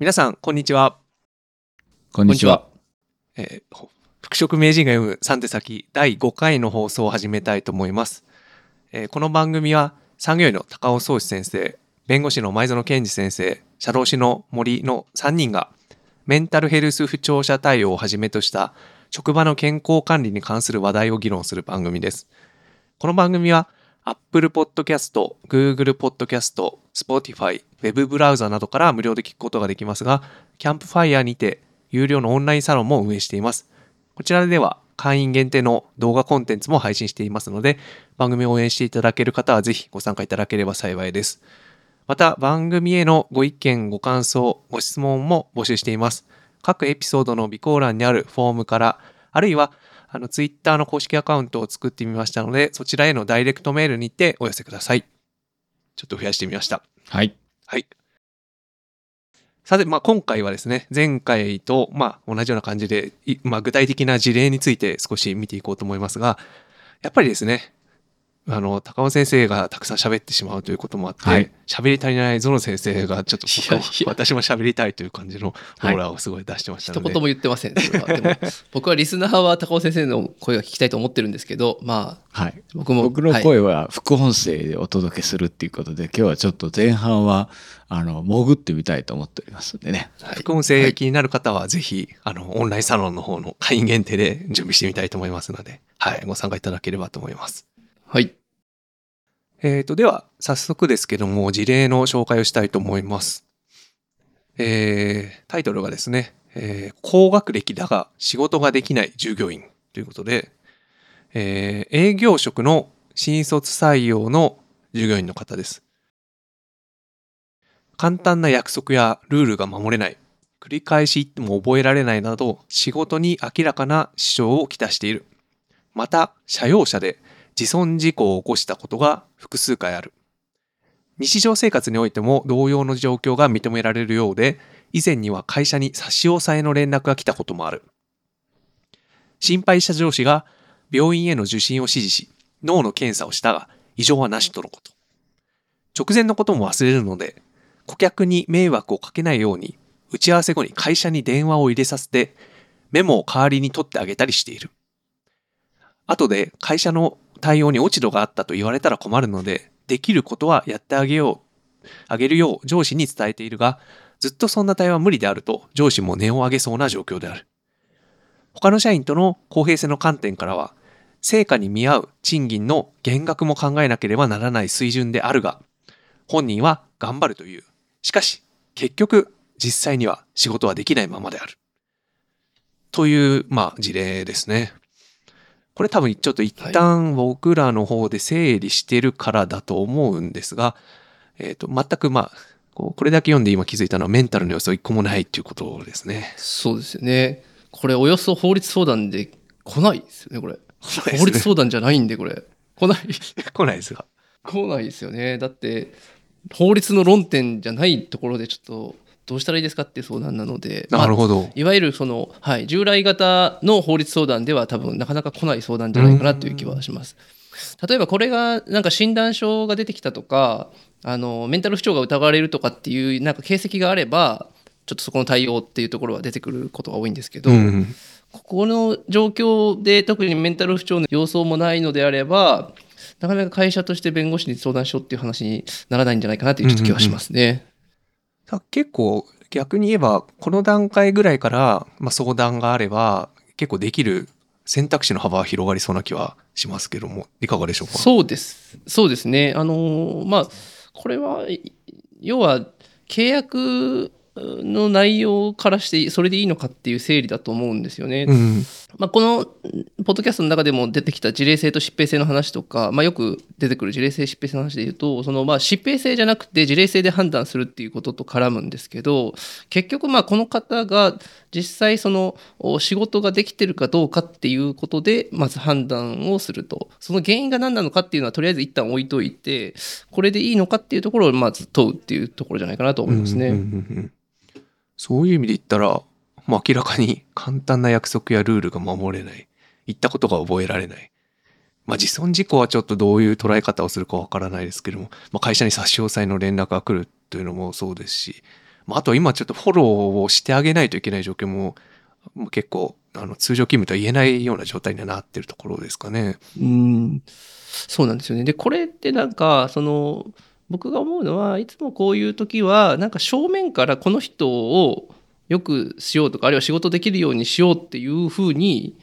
皆さん、こんにちは。こんにちは。えー服飾名人が読む三手先第5回の放送を始めたいと思います。えーこの番組は産業医の高尾宗志先生、弁護士の前園健二先生、社労士の森の3人がメンタルヘルス不調者対応をはじめとした職場の健康管理に関する話題を議論する番組です。この番組は Apple Podcast、Google Podcast、Spotify、Web ブラウザなどから無料で聞くことができますが、キャンプファイヤーにて有料のオンラインサロンも運営しています。こちらでは会員限定の動画コンテンツも配信していますので、番組を応援していただける方はぜひご参加いただければ幸いです。また、番組へのご意見、ご感想、ご質問も募集しています。各エピソードの備考欄にあるフォームから、あるいは、あの、ツイッターの公式アカウントを作ってみましたので、そちらへのダイレクトメールにてお寄せください。ちょっと増やしてみました。はい。はい。さて、まあ、今回はですね、前回と、まあ、同じような感じで、いまあ、具体的な事例について少し見ていこうと思いますが、やっぱりですね、あの、高尾先生がたくさん喋ってしまうということもあって、はい喋り足りないゾノ先生がちょっといやいや私も喋りたいという感じのオーラをすごい出してましたので、一言も言ってません。で も僕はリスナーは高尾先生の声が聞きたいと思ってるんですけど、まあ、はい。僕も。僕のはい声は副音声でお届けするっていうことで、今日はちょっと前半は、あの、潜ってみたいと思っておりますんでね。はい副音声気になる方はぜひ、あの、オンラインサロンの方の会員限定で準備してみたいと思いますので、はい、ご参加いただければと思います。はい。えー、と、では、早速ですけども、事例の紹介をしたいと思います。えー、タイトルがですね、えー高学歴だが仕事ができない従業員ということで、えー営業職の新卒採用の従業員の方です。簡単な約束やルールが守れない、繰り返し言っても覚えられないなど、仕事に明らかな支障をきたしている。また、社用車で自損事故を起こしたことが複数回ある。日常生活においても同様の状況が認められるようで、以前には会社に差し押さえの連絡が来たこともある。心配した上司が病院への受診を指示し、脳の検査をしたが異常はなしとのこと。直前のことも忘れるので、顧客に迷惑をかけないように、打ち合わせ後に会社に電話を入れさせて、メモを代わりに取ってあげたりしている。後で会社の対応に落ち度があったと言われたら困るので、できることはやってあげよう、あげるよう上司に伝えているが、ずっとそんな対応は無理であると上司も値を上げそうな状況である。他の社員との公平性の観点からは、成果に見合う賃金の減額も考えなければならない水準であるが、本人は頑張るという。しかし、結局、実際には仕事はできないままである。という、まあ、事例ですね。これ多分ちょっと一旦僕らの方で整理してるからだと思うんですが、えっ、と、全くまあ、これだけ読んで今気づいたのはメンタルの要素一個もないっていうことですね。そうですよね。これ、およそ法律相談で来ないですよね、これ。ね法律相談じゃないんで、これ。来ない。来ないですが。来ないですよね。だって、法律の論点じゃないところで、ちょっと、どうしたらいいですかっていう相談なので。なるほど。いわゆるその、はい、従来型の法律相談では多分なかなか来ない相談じゃないかなという気はします。例えばこれがなんか診断書が出てきたとかあのメンタル不調が疑われるとかっていうなんか形跡があればちょっとそこの対応っていうところは出てくることが多いんですけど、うん。ここの状況で特にメンタル不調の様相もないのであればなかなか会社として弁護士に相談しようっていう話にならないんじゃないかなという気はしますね。さ結構逆に言えば、この段階ぐらいから、まあ、相談があれば、結構できる選択肢の幅は広がりそうな気はしますけども、いかがでしょうか？そうです。そうですね。あのまあ、これは、要は、契約の内容からして、それでいいのかっていう整理だと思うんですよね。うん。まあ、この、ポッドキャストの中でも出てきた事例性と疾病性の話とか、まあ、よく出てくる事例性、疾病性の話で言うと、その、まあ、疾病性じゃなくて事例性で判断するっていうことと絡むんですけど、結局、まあ、この方が実際、その、お仕事ができてるかどうかっていうことで、まず判断をすると。その原因が何なのかっていうのは、とりあえず一旦置いといて、これでいいのかっていうところを、まず問うっていうところじゃないかなと思いますね。うんうんうんうんそういう意味で言ったら、まあ、明らかに簡単な約束やルールが守れない。言ったことが覚えられない。まあ、自損事故はちょっとどういう捉え方をするかわからないですけども、まあ、会社に差し押さえの連絡が来るというのもそうですし、まあ、あと今ちょっとフォローをしてあげないといけない状況ももう結構あの通常勤務とは言えないような状態にはなってるところですかね。うん。そうなんですよね。で、これってなんか、その、僕が思うのはいつもこういう時は、なんか正面からこの人をよくしようとか、あるいは仕事できるようにしようっていうふうに、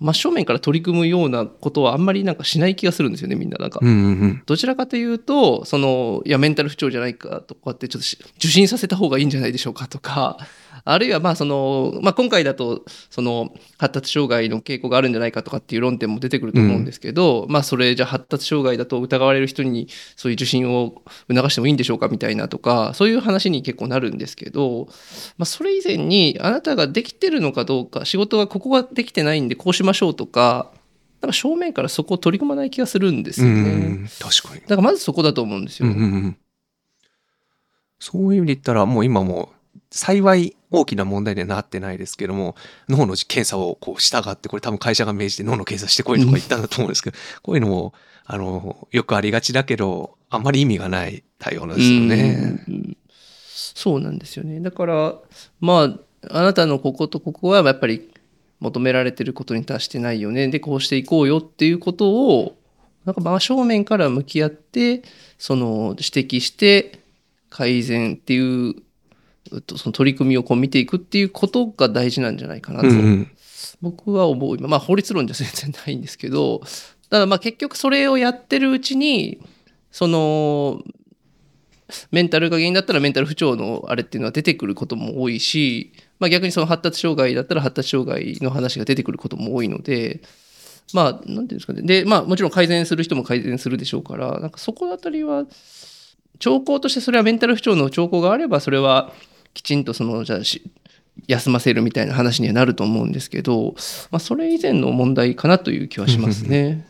真正面から取り組むようなことはあんまりなんかしない気がするんですよね、みんな。なんかう。んうんうん。どちらかというと、その、いや、メンタル不調じゃないかとかって、ちょっとし受診させた方がいいんじゃないでしょうかとか、あるいは、まあ、その、まあ、今回だと、その、発達障害の傾向があるんじゃないかとかっていう論点も出てくると思うんですけど、まあ、それじゃあ発達障害だと疑われる人に、そういう受診を促してもいいんでしょうかみたいなとか、そういう話に結構なるんですけど、まあ、それ以前に、あなたができてるのかどうか、仕事がここができてないんで、こうしましょうとか、なんか正面からそこを取り組まない気がするんですうんよね。うん確かに。だからまずそこだと思うんですよ。うんうんうんそういう意味で言ったら、もう今も幸い大きな問題にはなってないですけども、脳の検査をこう従って、これ多分会社が命じて脳の検査してこいとか言ったんだと思うんですけど、こういうのも、あの、よくありがちだけど、あんまり意味がない対応なんですよね。うんそうなんですよね。だから、まあ、あなたのこことここはやっぱり求められてることに達してないよね。で、こうしていこうよっていうことを、なんか真正面から向き合って、その指摘して改善っていう、えっとその取り組みをこう見ていくっていうことが大事なん。じゃないかなとうん。うん。僕は思うまあ法律論じゃ全然ないんですけどただまあ結局それをやってるうちにそのメンタルが原因だったらメンタル不調のあれっていうのは出てくることも多いし、まあ、逆にその発達障害だったら発達障害の話が出てくることも多いのでまあなんていうんですかね。でまあもちろん改善する人も改善するでしょうからなんかそこあたりは兆候としてそれはメンタル不調の兆候があればそれはきちんとそのじゃあし休ませるみたいな話にはなると思うんですけど、まあ、それ以前の問題かなという気はしますね。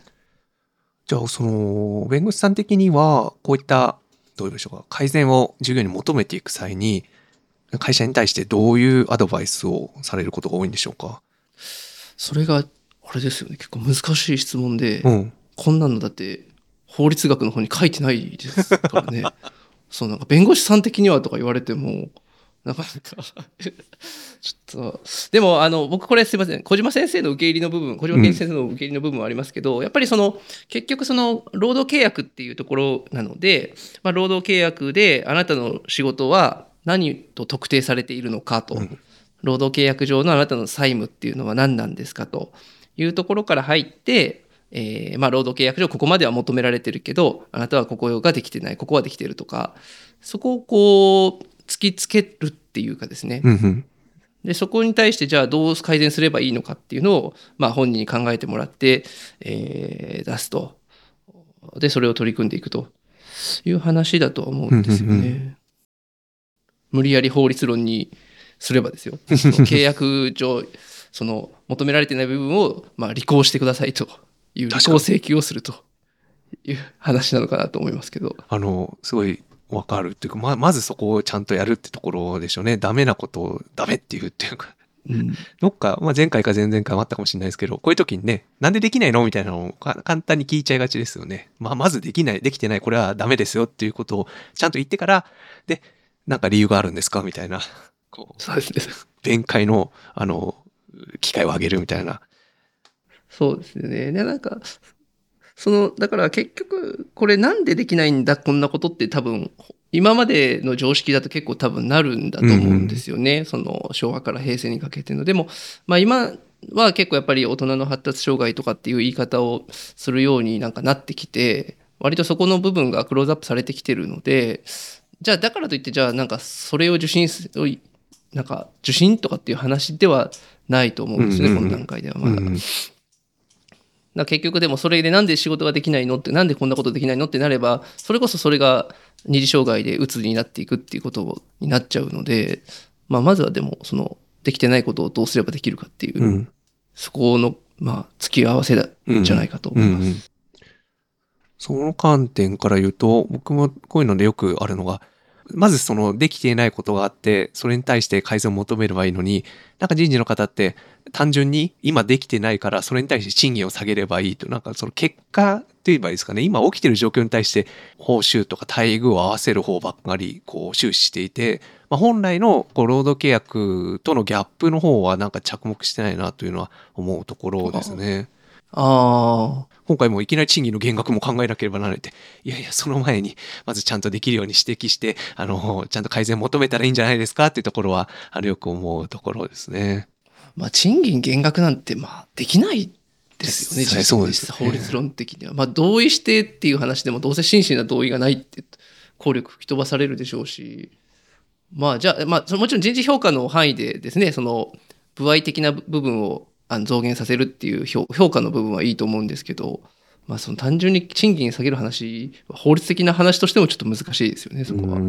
じゃあ、その、弁護士さん的には、こういった、どう言いましょうか、改善を従業員に求めていく際に、会社に対してどういうアドバイスをされることが多いんでしょうか？それがあれですよね結構難しい質問で、うん。ここんなのだって法律学の方に書いてないですからね。そうなんか弁護士さん的にはとか言われてもなかなか。ちょっとでもあの僕これすいません。小島先生の受け入れの部分小島健先生の受け入れの部分はありますけど、やっぱりその結局その労働契約っていうところなので、まあ、労働契約であなたの仕事は何と特定されているのかと、うん。労働契約上のあなたの債務っていうのは何なんですかと。いうところから入って、えーまあ、労働契約上ここまでは求められてるけどあなたはここができてないここはできてるとか。そこをこう突きつけるっていうかですね、うんうん。でそこに対してじゃあどう改善すればいいのかっていうのを、まあ、本人に考えてもらって、えー出すとでそれを取り組んでいくという話だとは思うんですよね。うんうん無理やり法律論にすればですよ 契約上その求められてない部分を、まあ、履行してくださいという履行請求をするという話なのかなと思いますけど。あの、すごいわかるっていうか、ま、まずそこをちゃんとやるってところでしょうね。ダメなことをダメっていうっていうか、うんどっか、まあ、前回か前々回もあったかもしれないですけど、こういう時にね、なんでできないのみたいなのをか簡単に聞いちゃいがちですよね。まあ、まずできない、できてない、これはダメですよっていうことをちゃんと言ってから、で、なんか理由があるんですか？みたいな、こう、そうですね弁解の、あの、機会を上げるみたいな。そうですよね。で、なんか、その、だから結局、これなんでできないんだ、こんなことって多分、今までの常識だと結構多分なるんだと思うんですよね。その、昭和から平成にかけての。でも、まあ今は結構やっぱり大人の発達障害とかっていう言い方をするようになんかなってきて、割とそこの部分がクローズアップされてきてるので、じゃあだからといって、じゃあなんかそれを受診する、なんか受診とかっていう話ではないと思うんですね、うんうんうんこの段階ではまだ。うんだから結局でもそれでなんで仕事ができないのってなんでこんなことできないのってなればそれこそそれが二次障害でうつになっていくっていうことになっちゃうので、まあ、まずはでもそのできてないことをどうすればできるかっていう、うん。そこのまあ付き合わせだうんじゃないかと思います。うんうんその観点から言うと、僕もこういうのでよくあるのが、まずそのできていないことがあって、それに対して改善を求めればいいのに、なんか人事の方って単純に今できてないからそれに対して賃金を下げればいいと、なんかその結果と言えばいいですかね、今起きてる状況に対して報酬とか待遇を合わせる方ばっかりこう終始していて、まあ、本来のこう労働契約とのギャップの方はなんか着目してないなというのは思うところですね。ああ。今回もいきなり賃金の減額も考えなければならないって、いやいや、その前に、まずちゃんとできるように指摘して、あの、ちゃんと改善求めたらいいんじゃないですかっていうところは、あの、よく思うところですね。まあ、賃金減額なんて、まあ、できないですよね。実際そうですね法律論的には。まあ、同意してっていう話でも、どうせ真摯な同意がないって、効力吹き飛ばされるでしょうし、まあ、じゃあ、まあ、もちろん人事評価の範囲でですね、その、部合的な部分をあの増減させるっていう評価の部分はいいと思うんですけど、まあ、その単純に賃金下げる話、法律的な話としてもちょっと難しいですよね、そこは。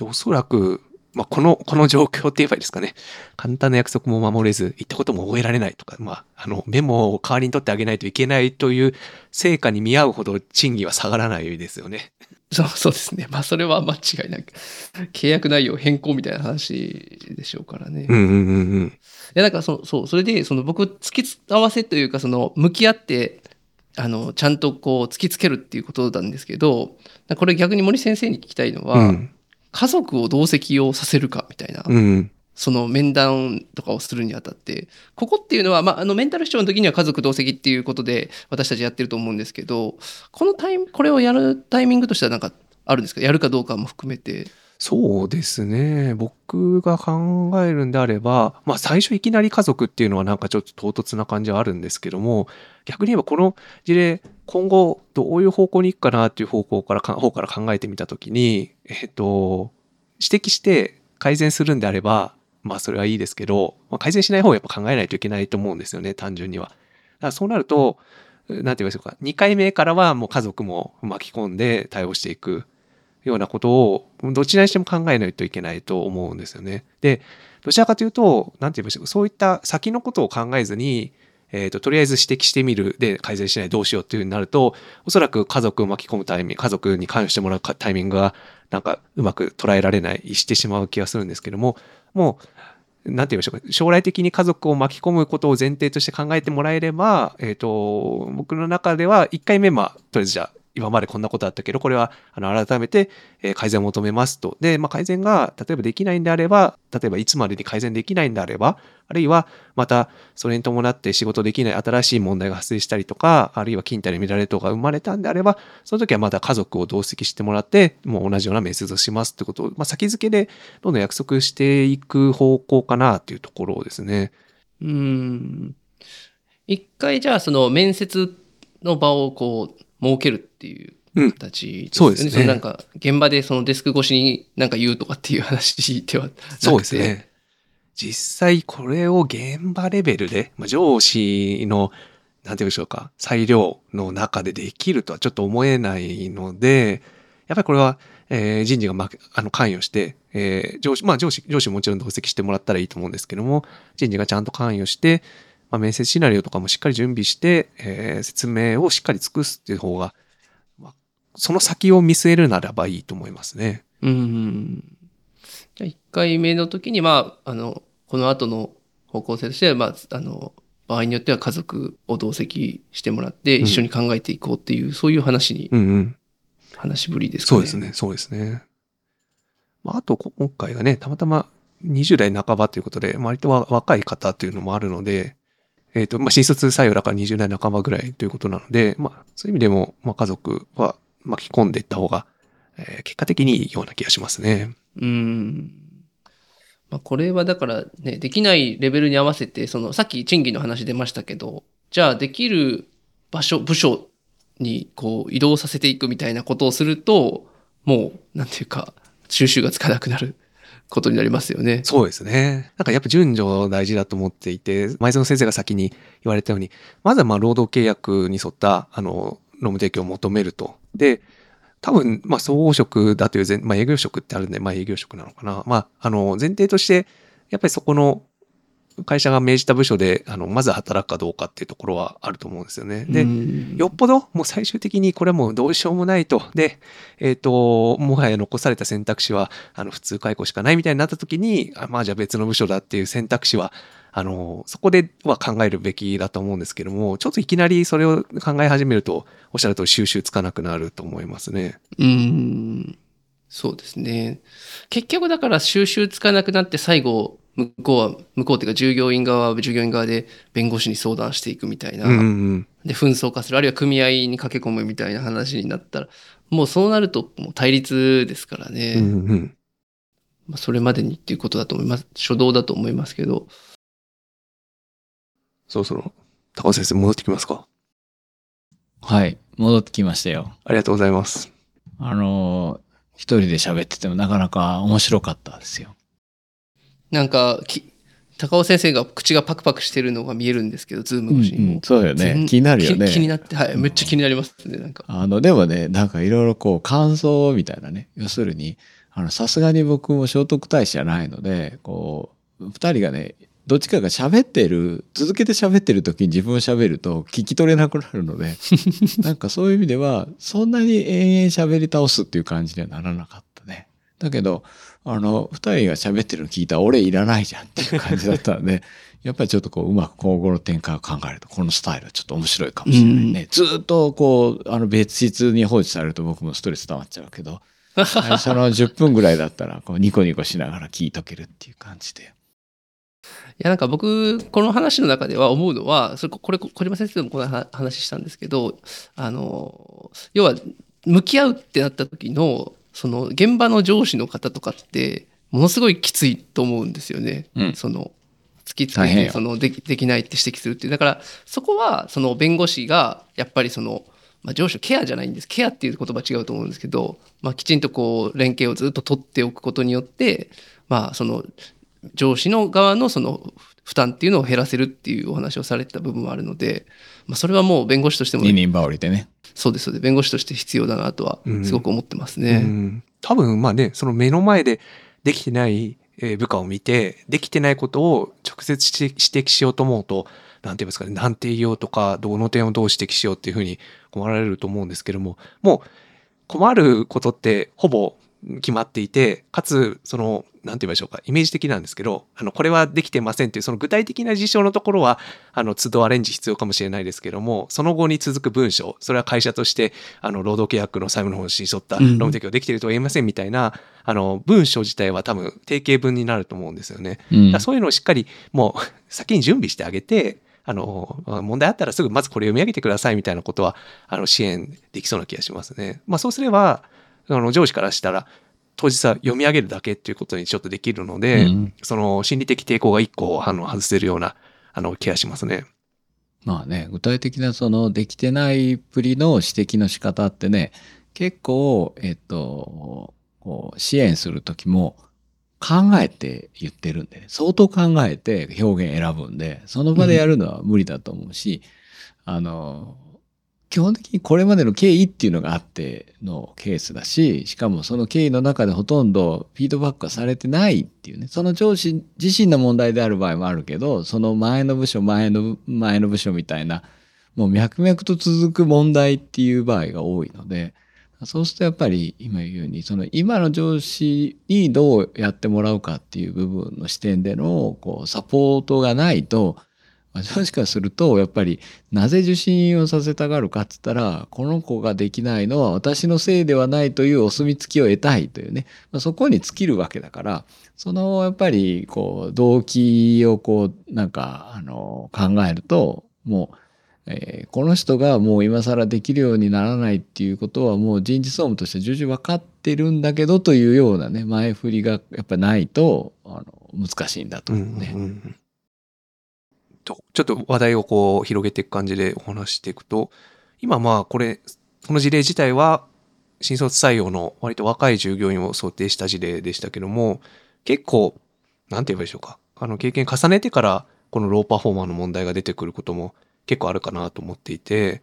おそらく、まあ、この、この状況って言えばいいですかね。簡単な約束も守れず、言ったことも覚えられないとか、まあ、あの、メモを代わりに取ってあげないといけないという成果に見合うほど賃金は下がらないですよね。そう そうですね。まあ、それは間違いなく、契約内容変更みたいな話でしょうからね。うんうんうんうん。で、なんかそ、そう、それで、その僕、突き合わせというか、その、向き合って、あの、ちゃんとこう、突きつけるっていうことなんですけど、これ逆に森先生に聞きたいのは、うん。家族を同席をさせるかみたいな、うん。その面談とかをするにあたって、ここっていうのは、まあ、あの、メンタル不調の時には家族同席っていうことで、私たちやってると思うんですけど、このタイ、これをやるタイミングとしてはなんかあるんですか？やるかどうかも含めて。そうですね。僕が考えるんであれば、まあ最初いきなり家族っていうのはなんかちょっと唐突な感じはあるんですけども、逆に言えばこの事例、今後どういう方向に行くかなっていう方向から、方から考えてみたときに、えっと、指摘して改善するんであれば、まあそれはいいですけど、まあ、改善しない方をやっぱ考えないといけないと思うんですよね、単純には。だからそうなると、なんて言いましょうか、2回目からはもう家族も巻き込んで対応していく。ようなことをどちらにしても考えないといけないと思うんですよね。で、どちらかというと、なんて言いましょう、そういった先のことを考えずに、えーと、とりあえず指摘してみるで改善しないどうしようっていうふうになると、おそらく家族を巻き込むタイミング、家族に関してもらうタイミングがなんかうまく捉えられない、してしまう気がするんですけども、もう、なんて言いましょうか、将来的に家族を巻き込むことを前提として考えてもらえれば、えっ、と、僕の中では1回目、まあ、とりあえずじゃあ、今までこんなことあったけど、これはあの改めてえ改善を求めますと。で、まあ、改善が例えばできないんであれば、例えばいつまでに改善できないんであれば、あるいはまたそれに伴って仕事できない新しい問題が発生したりとか、あるいは勤怠の乱れとか生まれたんであれば、その時はまた家族を同席してもらって、もう同じような面接をしますってことを、まあ、先付けでどんどん約束していく方向かなっていうところですね。うん。一回じゃあその面接の場をこう設けるっていううん形ですそうですねなんか現場でそのデスク越しになんか言うとかっていう話ではなくて。そうですね。実際これを現場レベルで、まあ、上司の、なんて言うんでしょうか、裁量の中でできるとはちょっと思えないので、やっぱりこれは、えー人事が、まあ、あの関与して、えー上司、まあ上司、上司ももちろん同席してもらったらいいと思うんですけども、人事がちゃんと関与して、まあ、面接シナリオとかもしっかり準備して、えー説明をしっかり尽くすっていう方が、まあ、その先を見据えるならばいいと思いますね。うん。じゃあ1回目の時に、まあ、あの、この後の方向性としては、まあ、あの、場合によっては家族を同席してもらってうん一緒に考えていこうっていう、そういう話に、うんうん。話ぶりですかね。そうですね、そうですね。まあ、あと、こ今回がね、たまたま20代半ばということで、割とわ若い方というのもあるので、えっ、と、まあ、新卒採用だから20代半ばぐらいということなので、まあ、そういう意味でも、まあ、家族は巻き込んでいった方が、えー結果的にいいような気がしますね。うん。まあ、これはだからね、できないレベルに合わせて、その、さっき賃金の話出ましたけど、じゃあできる場所、部署にこう移動させていくみたいなことをすると、もう、なんていうか、収集がつかなくなることになりますよね。そうですね。なんかやっぱ順序大事だと思っていて、前園先生が先に言われたように、まずはまあ労働契約に沿った、あの、労務提供を求めると。で、多分、まあ、総合職だという前、まあ、営業職ってあるんで、まあ、営業職なのかな。まあ、あの、前提として、やっぱりそこの会社が命じた部署で、あの、まず働くかどうかっていうところはあると思うんですよね。で、うんよっぽど、もう最終的にこれはもうどうしようもないと。で、えっ、と、もはや残された選択肢は、あの、普通解雇しかないみたいになった時に、あまあじゃあ別の部署だっていう選択肢は、あの、そこでは考えるべきだと思うんですけども、ちょっといきなりそれを考え始めると、おっしゃると収集つかなくなると思いますね。うん。そうですね。結局だから収集つかなくなって最後、向こうは、向こうっていうか従業員側は従業員側で弁護士に相談していくみたいな。うんうんで、紛争化する、あるいは組合に駆け込むみたいな話になったら、もうそうなるともう対立ですからね。うんうんうんまあ、それまでにっていうことだと思います。初動だと思いますけど。そろそろ高尾先生戻ってきますか？はい。戻ってきましたよ。ありがとうございますあのー一人で喋っててもなかなか面白かったですよ。なんか、き高尾先生が口がパクパクしてるのが見えるんですけど、ズーム越しにも。うんうんそうよね全。気になるよね。気気になって、はい。めっちゃ気になりますね、なんか。あの、でもね、なんかいろいろこう感想みたいなね。要するに、あの、さすがに僕も聖徳太子じゃないので、こう、二人がね、どっちかが喋ってる、続けて喋ってる時に自分を喋ると聞き取れなくなるので、なんかそういう意味では、そんなに延々喋り倒すっていう感じにはならなかったね。だけど、あの、二人が喋ってるの聞いたら俺いらないじゃんっていう感じだったので、やっぱりちょっとこう、うまく今後の展開を考えると、このスタイルはちょっと面白いかもしれないね。ずーっとこう、あの別室に放置されると僕もストレス溜まっちゃうけど、最初の10分ぐらいだったら、こう、ニコニコしながら聞いとけるっていう感じで。いやなんか僕この話の中では思うのはそれこれ小島先生ともこの話話したんですけどあの要は向き合うってなった時のその現場の上司の方とかってものすごいきついと思うんですよね。うん。その突きつけてそのできできないって指摘するっていう。だからそこはその弁護士がやっぱりその、まあ、上司のケアじゃないんです。ケアっていう言葉違うと思うんですけど、まあ、きちんとこう連携をずっと取っておくことによってまあその上司の側のその負担っていうのを減らせるっていうお話をされてた部分はあるので、まあ、それはもう弁護士としても二人羽織でね。そうですそうです弁護士として必要だなとはうんすごく思ってますうね。ん多分まあねその目の前でできてないえー部下を見てできてないことを直接指摘しようと思うとなんていうんですかねなんて言おうとかどの点をどう指摘しようっていうふうに困られると思うんですけどももう困ることってほぼ決まっていてかつそのなんて言いましょうかイメージ的なんですけどあのこれはできてませんっていうその具体的な事象のところはあの都度アレンジ必要かもしれないですけどもその後に続く文章それは会社としてあの労働契約の債務の方針に沿ったうん労務提供できているとは言えませんみたいな、あの文章自体は多分定型文になると思うんですよね。うんだそういうのをしっかりもう 先に準備してあげてあの問題あったらすぐまずこれ読み上げてくださいみたいなことはあの支援できそうな気がしますね。まあ、そうすればあの上司からしたら当日は読み上げるだけっていうことにちょっとできるので、うんその心理的抵抗が一個あの外せるようなあの気がしますね。まあね、具体的なそのできてないプリの指摘の仕方ってね、結構、えっと、こう支援するときも考えて言ってるんで、ね、相当考えて表現選ぶんで、その場でやるのは無理だと思うし、あの、基本的にこれまでの経緯っていうのがあってのケースだし、しかもその経緯の中でほとんどフィードバックがされてないっていうね、その上司自身の問題である場合もあるけど、その前の部署、前の前の部署みたいな、もう脈々と続く問題っていう場合が多いので、そうするとやっぱり今言うように、その今の上司にどうやってもらうかっていう部分の視点でのこうサポートがないと、まあ上司かするとやっぱりなぜ受診をさせたがるかっつったらこの子ができないのは私のせいではないというお墨付きを得たいというね、まあ、そこに尽きるわけだからそのやっぱりこう動機をこうなんかあの考えるともう、えーこの人がもう今更できるようにならないっていうことはもう人事総務として重々分かってるんだけどというようなね前振りがやっぱないとあの難しいんだと思うね。うんうんうんちょっと話題をこう広げていく感じでお話していくと今まあこれこの事例自体は新卒採用の割と若い従業員を想定した事例でしたけども結構なんて言えばいいでしょうか。あの経験重ねてからこのローパフォーマーの問題が出てくることも結構あるかなと思っていて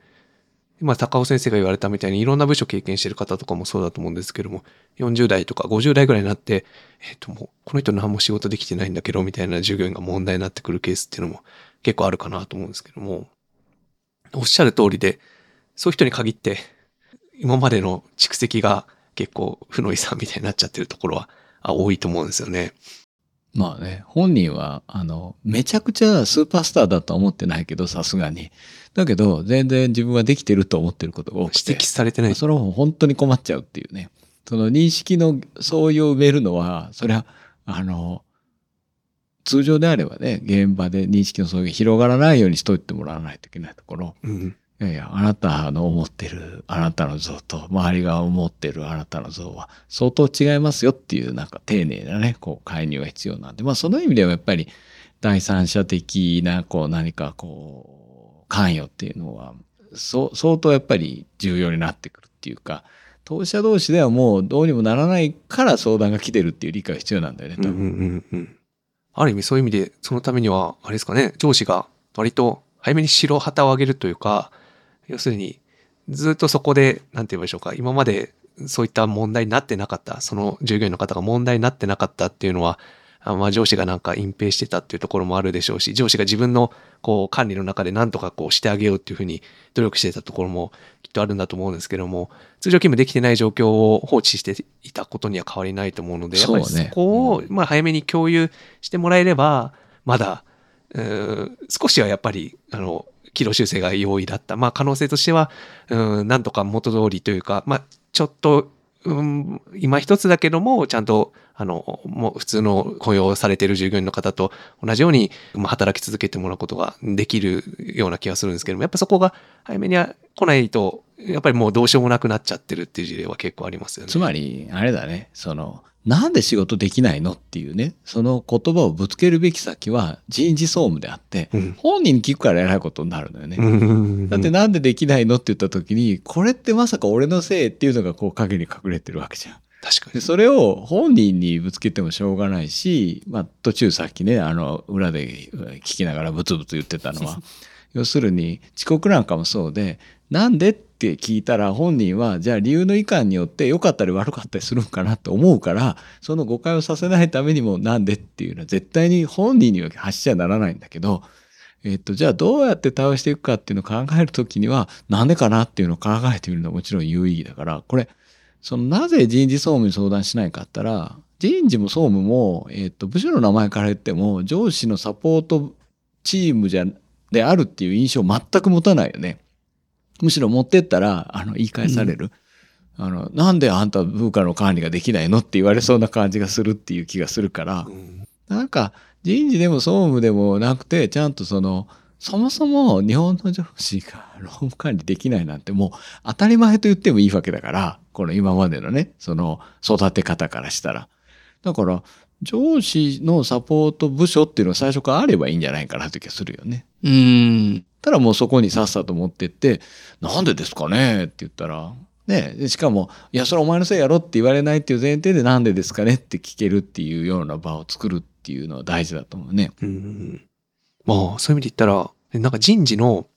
今高尾先生が言われたみたいにいろんな部署経験してる方とかもそうだと思うんですけども40代とか50代ぐらいになってえっ、ともうこの人何も仕事できてないんだけどみたいな従業員が問題になってくるケースっていうのも結構あるかなと思うんですけどもおっしゃる通りでそういう人に限って今までの蓄積が結構負の遺産みたいになっちゃってるところはあ多いと思うんですよね。まあね、本人は、あの、めちゃくちゃスーパースターだとは思ってないけど、さすがに。だけど、全然自分はできてると思ってることが多くて。指摘されてない。それは本当に困っちゃうっていうね。その認識の相違を埋めるのは、それは、あの、通常であればね、現場で認識の相違が広がらないようにしといてもらわないといけないところ、うん。いやいや、あなたの思ってる、あなたの像と、周りが思ってるあなたの像は、相当違いますよっていう、なんか丁寧なね、こう、介入が必要なんで、まあ、その意味ではやっぱり、第三者的な、こう、何かこう、関与っていうのは、そう、相当やっぱり重要になってくるっていうか、当事者同士ではもうどうにもならないから相談が来てるっていう理解が必要なんだよね、多分。うんうんうんうん。ある意味そういう意味で、そのためには、あれですかね、上司が割と早めに白旗を上げるというか、要するに、ずっとそこで、なんて言えばいいでしょうか、今までそういった問題になってなかった、その従業員の方が問題になってなかったっていうのは、あまあ上司がなんか隠蔽してたっていうところもあるでしょうし、上司が自分のこう管理の中で何とかこうしてあげようっていうふうに努力してたところもきっとあるんだと思うんですけども、通常勤務できてない状況を放置していたことには変わりないと思うので、やっぱりそこをまあ早めに共有してもらえれば、まだ、うーん少しはやっぱり、あの、軌道修正が容易だった。まあ可能性としては、うん、なんとか元通りというか、まあちょっと、うん、今一つだけども、ちゃんと、あの、もう普通の雇用されている従業員の方と同じように、まあ、働き続けてもらうことができるような気がするんですけども、やっぱそこが早めに来ないと、やっぱりもうどうしようもなくなっちゃってるっていう事例は結構ありますよね。つまり、あれだね、その、なんで仕事できないの？っていうね、その言葉をぶつけるべき先は人事総務であって、うん、本人に聞くから偉いことになるのよね。うん。だってなんでできないの？って言った時に、これってまさか俺のせい？っていうのがこう影に隠れてるわけじゃん。確かに。でそれを本人にぶつけてもしょうがないし、まあ途中さっきね、あの裏で聞きながらブツブツ言ってたのは、要するに遅刻なんかもそうで、なんでって聞いたら本人はじゃあ理由のいかんによって良かったり悪かったりするんかなって思うからその誤解をさせないためにもなんでっていうのは絶対に本人には発しちゃならないんだけど、えっと、じゃあどうやって対応していくかっていうのを考えるときにはなんでかなっていうのを考えてみるのはもちろん有意義だからこれそのなぜ人事総務に相談しないかったら人事も総務も、えっと、部署の名前から言っても上司のサポートチームじゃであるっていう印象を全く持たないよね。むしろ持ってったら、あの、言い返される。あの、なんであんた部下の管理ができないのって言われそうな感じがするっていう気がするからう、んなんか人事でも総務でもなくて、ちゃんとその、そもそも日本の上司が 労務管理できないなんてもう当たり前と言ってもいいわけだから、この今までのね、その育て方からしたら。だから、上司のサポート部署っていうのは最初からあればいいんじゃないかなという気がするよね。うーん。たらもうそこにさっさと持ってって、なんでですかねって言ったら、ねでしかも、いや、それお前のせいやろって言われないっていう前提でなんでですかねって聞けるっていうような場を作るっていうのは大事だと思うね。うんまあ、そういう意味で言ったら、なんか人事の、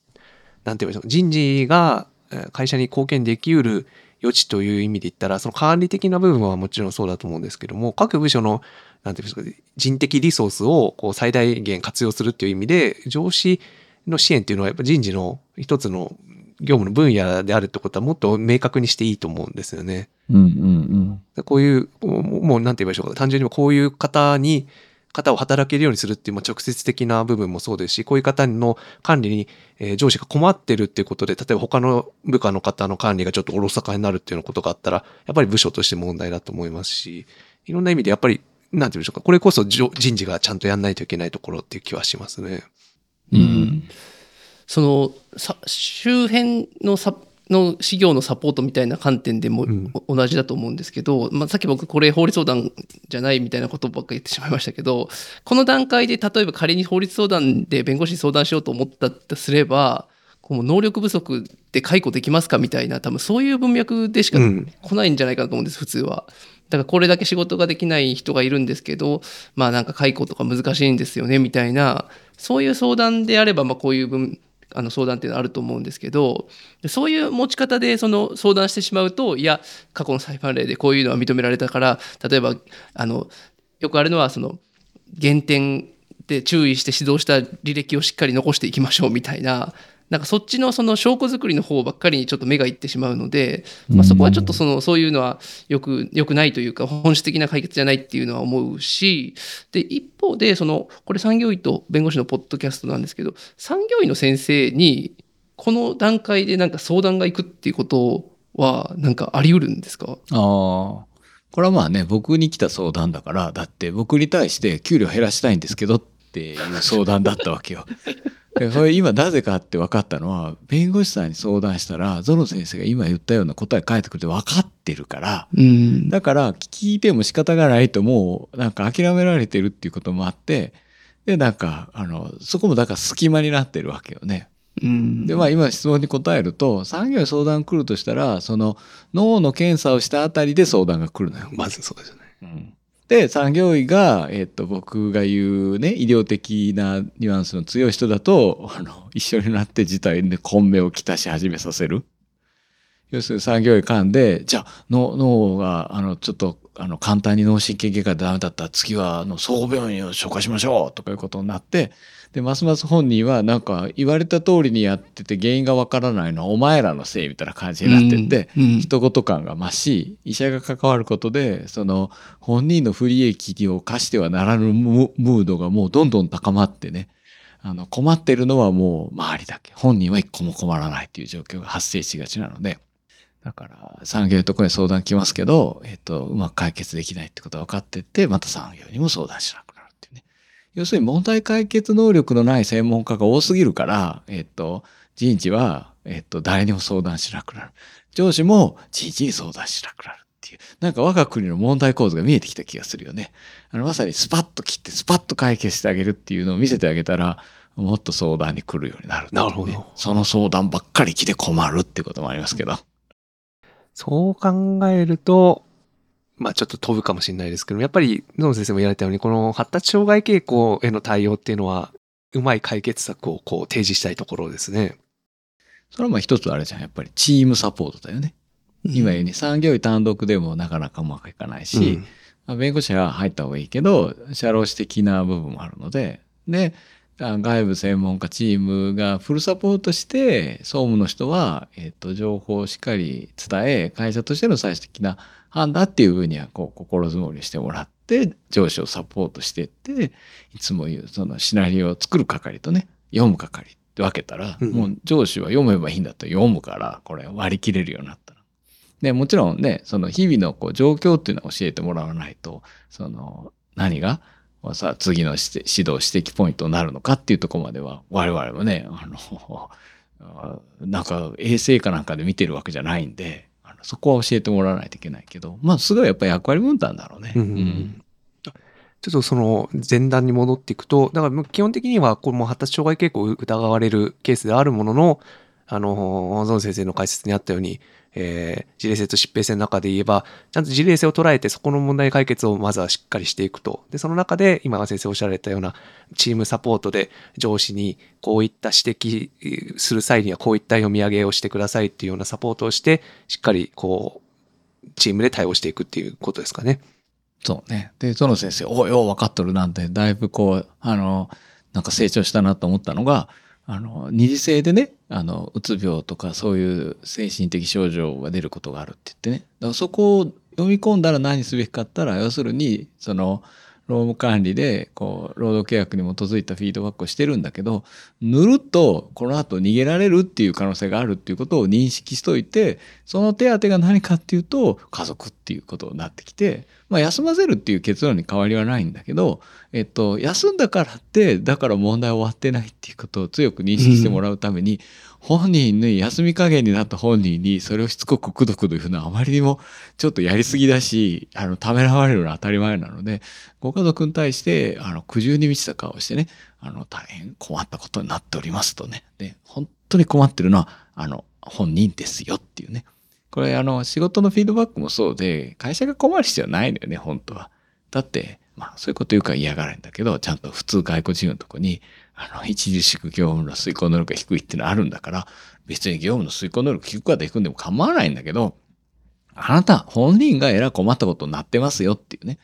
なんて言いましょう、人事がえー会社に貢献できうる余地という意味で言ったら、その管理的な部分はもちろんそうだと思うんですけども、各部署の、なんていうんですか、人的リソースをこう最大限活用するっていう意味で、上司の支援っていうのはやっぱ人事の一つの業務の分野であるってことはもっと明確にしていいと思うんですよね。うんうんこういう、もうもうなんて言いいでしょうか。単純にこういう方に、方を働けるようにするっていう、まあ、直接的な部分もそうですし、こういう方の管理に、えー上司が困ってるっていうことで、例えば他の部下の方の管理がちょっとおろそかになるっていうようなことがあったら、やっぱり部署として問題だと思いますし、いろんな意味でやっぱり、なんて言うんでしょうか。これこそ上人事がちゃんとやんないといけないところっていう気はしますね。うん。うん。そのさ周辺のさの事業のサポートみたいな観点でも同じだと思うんですけど、まあ、さっき僕これ法律相談じゃないみたいなことばっかり言ってしまいましたけどこの段階で例えば仮に法律相談で弁護士に相談しようと思ったとすればこう能力不足で解雇できますかみたいな多分そういう文脈でしかうん。来ないんじゃないかなと思うんです普通は。だからこれだけ仕事ができない人がいるんですけどまあなんか解雇とか難しいんですよねみたいなそういう相談であればまあこういう分あの相談っていうのはあると思うんですけどそういう持ち方でその相談してしまうといや過去の裁判例でこういうのは認められたから例えばあのよくあるのはその減点で注意して指導した履歴をしっかり残していきましょうみたいななんかそっちのその証拠作りの方ばっかりにちょっと目がいってしまうので、まあ、そこはちょっとそのそういうのはよくよくないというか本質的な解決じゃないっていうのは思うしで一方でそのこれ産業医と弁護士のポッドキャストなんですけど産業医の先生にこの段階でなんか相談が行くっていうことはなんかあり得るんですか？ああ。これはまあね、僕に来た相談だから、だって僕に対して給料減らしたいんですけどっていう相談だったわけよ。でそれ今なぜかって分かったのは、弁護士さんに相談したら、ゾノ先生が今言ったような答え返ってくるって分かってるから、うん。だから聞いても仕方がないともうなんか諦められてるっていうこともあって、で、なんか、あの、そこもだから隙間になってるわけよね。うん。で、まあ今質問に答えると、産業に相談来るとしたら、その脳の検査をしたあたりで相談が来るのよ。まずそうですよね。で、産業医が、えっと、僕が言うね、医療的なニュアンスの強い人だと、あの、一緒になって事態で混迷をきたし始めさせる。要するに産業医噛んで、じゃあ、脳が、あの、ちょっと、あの、簡単に脳神経外科でダメだったら次は、あの、総合病院を紹介しましょうとかいうことになって、で、ますます本人は、なんか、言われた通りにやってて原因がわからないのはお前らのせいみたいな感じになってって、うん、人事感が増し医者が関わることでその本人の不利益を課してはならぬムムードがもうどんどん高まってねあの困ってるのはもう周りだけ。本人は一個も困らないっていう状況が発生しがちなので。だから産業のところに相談来ますけど、えっと、うまく解決できないってことが分かってってまた産業にも相談しなく要するに問題解決能力のない専門家が多すぎるから、えっと、人事は、えっと、誰にも相談しなくなる。上司も人事に相談しなくなるっていう。なんか我が国の問題構図が見えてきた気がするよね。あの、まさにスパッと切ってスパッと解決してあげるっていうのを見せてあげたら、もっと相談に来るようになるね、なるほどその相談ばっかり来て困るってこともありますけど。そう考えると、まあちょっと飛ぶかもしれないですけど、やっぱり野野先生も言われたように、この発達障害傾向への対応っていうのは、うまい解決策をこう提示したいところですね。それはまあ一つあれじゃん。やっぱりチームサポートだよね。今言うように産業医単独でもなかなかうまくいかないし、うんまあ、弁護士は入った方がいいけど、社労士的な部分もあるので、で、あ外部専門家チームがフルサポートして、総務の人は、えっと、情報をしっかり伝え、会社としての最終的な判断っていうふうには、こう、心づもりしてもらって、上司をサポートしていって、いつも言う、そのシナリオを作る係とね、読む係って分けたら、うんもう上司は読めばいいんだったら読むから、これ割り切れるようになったら。で、もちろんね、その日々のこう状況っていうのは教えてもらわないと、その何がさ次の指指導指摘ポイントになるのかっていうところまでは我々もね、あの、あなんか衛星かなんかで見てるわけじゃないんで、そこは教えてもらわないといけないけど、まあすごいやっぱり役割分担だろうね。うんうんうんちょっとその前段に戻っていくと、だから基本的にはこれも発達障害傾向を疑われるケースであるものの、あの、ゾン先生の解説にあったように、えー事例性と疾病性の中で言えば、ちゃんと事例性を捉えてそこの問題解決をまずはしっかりしていくと。で、その中で今先生おっしゃられたようなチームサポートで上司にこういった指摘する際にはこういった読み上げをしてくださいっていうようなサポートをして、しっかりこう、チームで対応していくっていうことですかね。そうね。で、その先生、おいよう分かっとるなんて、だいぶこう、あの、なんか成長したなと思ったのが、あの、二次性でね、あの、うつ病とかそういう精神的症状が出ることがあるって言ってね。だからそこを読み込んだら何すべきかったら、要するに、その、労務管理で、こう、労働契約に基づいたフィードバックをしてるんだけど、ぬるとこの後逃げられるっていう可能性があるっていうことを認識しといて、その手当が何かっていうと、家族っていうことになってきて、まあ、休ませるっていう結論に変わりはないんだけど、えっと、休んだからって、だから問題終わってないっていうことを強く認識してもらうために、本人に休み加減になった本人にそれをしつこくくどくど言うのはあまりにもちょっとやりすぎだし、あの、ためらわれるのは当たり前なので、ご家族に対して、あの、苦渋に満ちた顔をしてね、あの、大変困ったことになっておりますとね。で、本当に困ってるのは、あの、本人ですよっていうね。これ、あの、仕事のフィードバックもそうで、会社が困る必要ないのよね、本当は。だって、まあ、そういうこと言うから嫌がられるんだけど、ちゃんと普通外国人のとこに、あの、著しく業務の遂行能力が低いっていうのあるんだから、別に業務の遂行能力低くは低くんでも構わないんだけど、あなた、本人がえら困ったことになってますよっていうね。